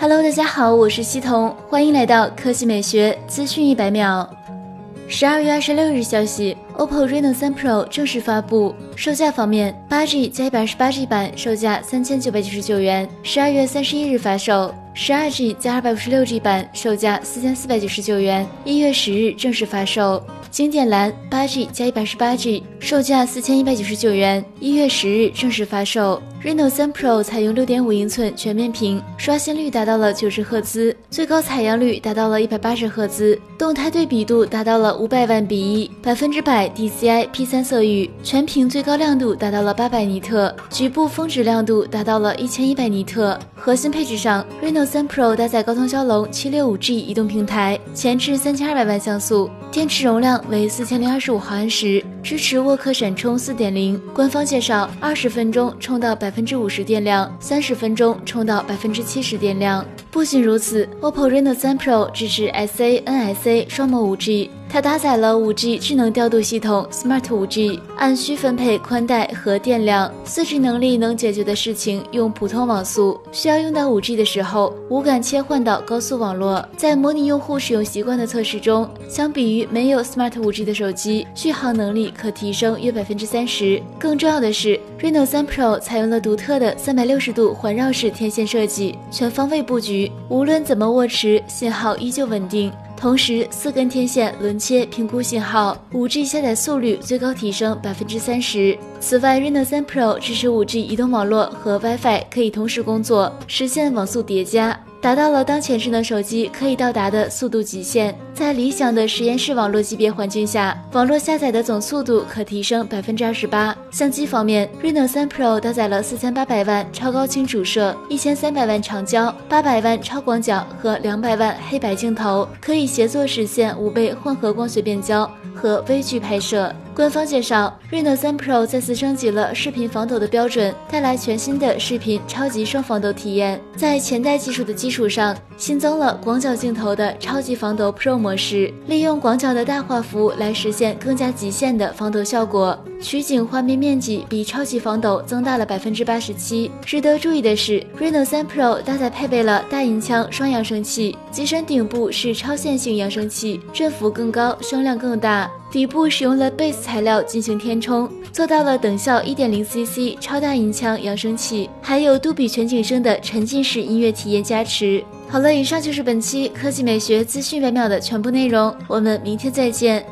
Hello，大家好，我是西彤，欢迎来到科技美学资讯一百秒。十二月二十六日消息，OPPO Reno3 Pro 正式发布。售价方面，八 G 加一百二十八 G 版售价三千九百九十九元，十二月三十一日发售；十二 G 加二百五十六 G 版售价四千四百九十九元，一月十日正式发售。经典蓝八 G 加一百十八 G，售价四千一百九十九元，一月十日正式发售。Reno 3 Pro 采用六点五英寸全面屏，刷新率达到了九十赫兹，最高采样率达到了一百八十赫兹，动态对比度达到了五百万比一，百分之百 DCI P3 色域，全屏最高亮度达到了八百尼特，局部峰值亮度达到了一千一百尼特。核心配置上，Reno 3 Pro 搭载高通骁龙七六五 G 移动平台，前置三千二百万像素，电池容量为四千零二十五毫安时，支持沃克闪充四点零。官方介绍，二十分钟充到百分之五十电量，三十分钟充到百分之七十电量。不仅如此，OPPO Reno 三 Pro 支持 SA、NSA 双模五 G，。它搭载了 5G 智能调度系统 Smart 5G，按需分配宽带和电量。4G 能力能解决的事情，用普通网速；需要用到 5G 的时候，无感切换到高速网络。在模拟用户使用习惯的测试中，相比于没有 Smart 5G 的手机，续航能力可提升约百分之三十。更重要的是，Reno 3 Pro 采用了独特的360度环绕式天线设计，全方位布局，无论怎么握持，信号依旧稳定。同时，四根天线轮切评估信号，5G 下载速率最高提升百分之三十。此外，Reno 3 Pro 支持 5G 移动网络和 WiFi 可以同时工作，实现网速叠加。达到了当前智能手机可以到达的速度极限。在理想的实验室网络级别环境下，网络下载的总速度可提升百分之二十八。相机方面，Reno 3 Pro 搭载了四千八百万超高清主摄、一千三百万长焦、八百万超广角和两百万黑白镜头，可以协作实现五倍混合光学变焦和微距拍摄。官方介绍，Reno 3 Pro 再次升级了视频防抖的标准，带来全新的视频超级双防抖体验。在前代技术的基础上，新增了广角镜头的超级防抖 Pro 模式，利用广角的大画幅来实现更加极限的防抖效果。取景画面面积比超级防抖增大了百分之八十七。值得注意的是，Reno 3 Pro 搭载配备了大音腔双扬声器，机身顶部是超线性扬声器，振幅更高，声量更大。底部使用了 Base 材料进行填充，做到了等效 1.0cc 超大音腔扬声器，还有杜比全景声的沉浸式音乐体验加持。好了，以上就是本期科技美学资讯百秒的全部内容，我们明天再见。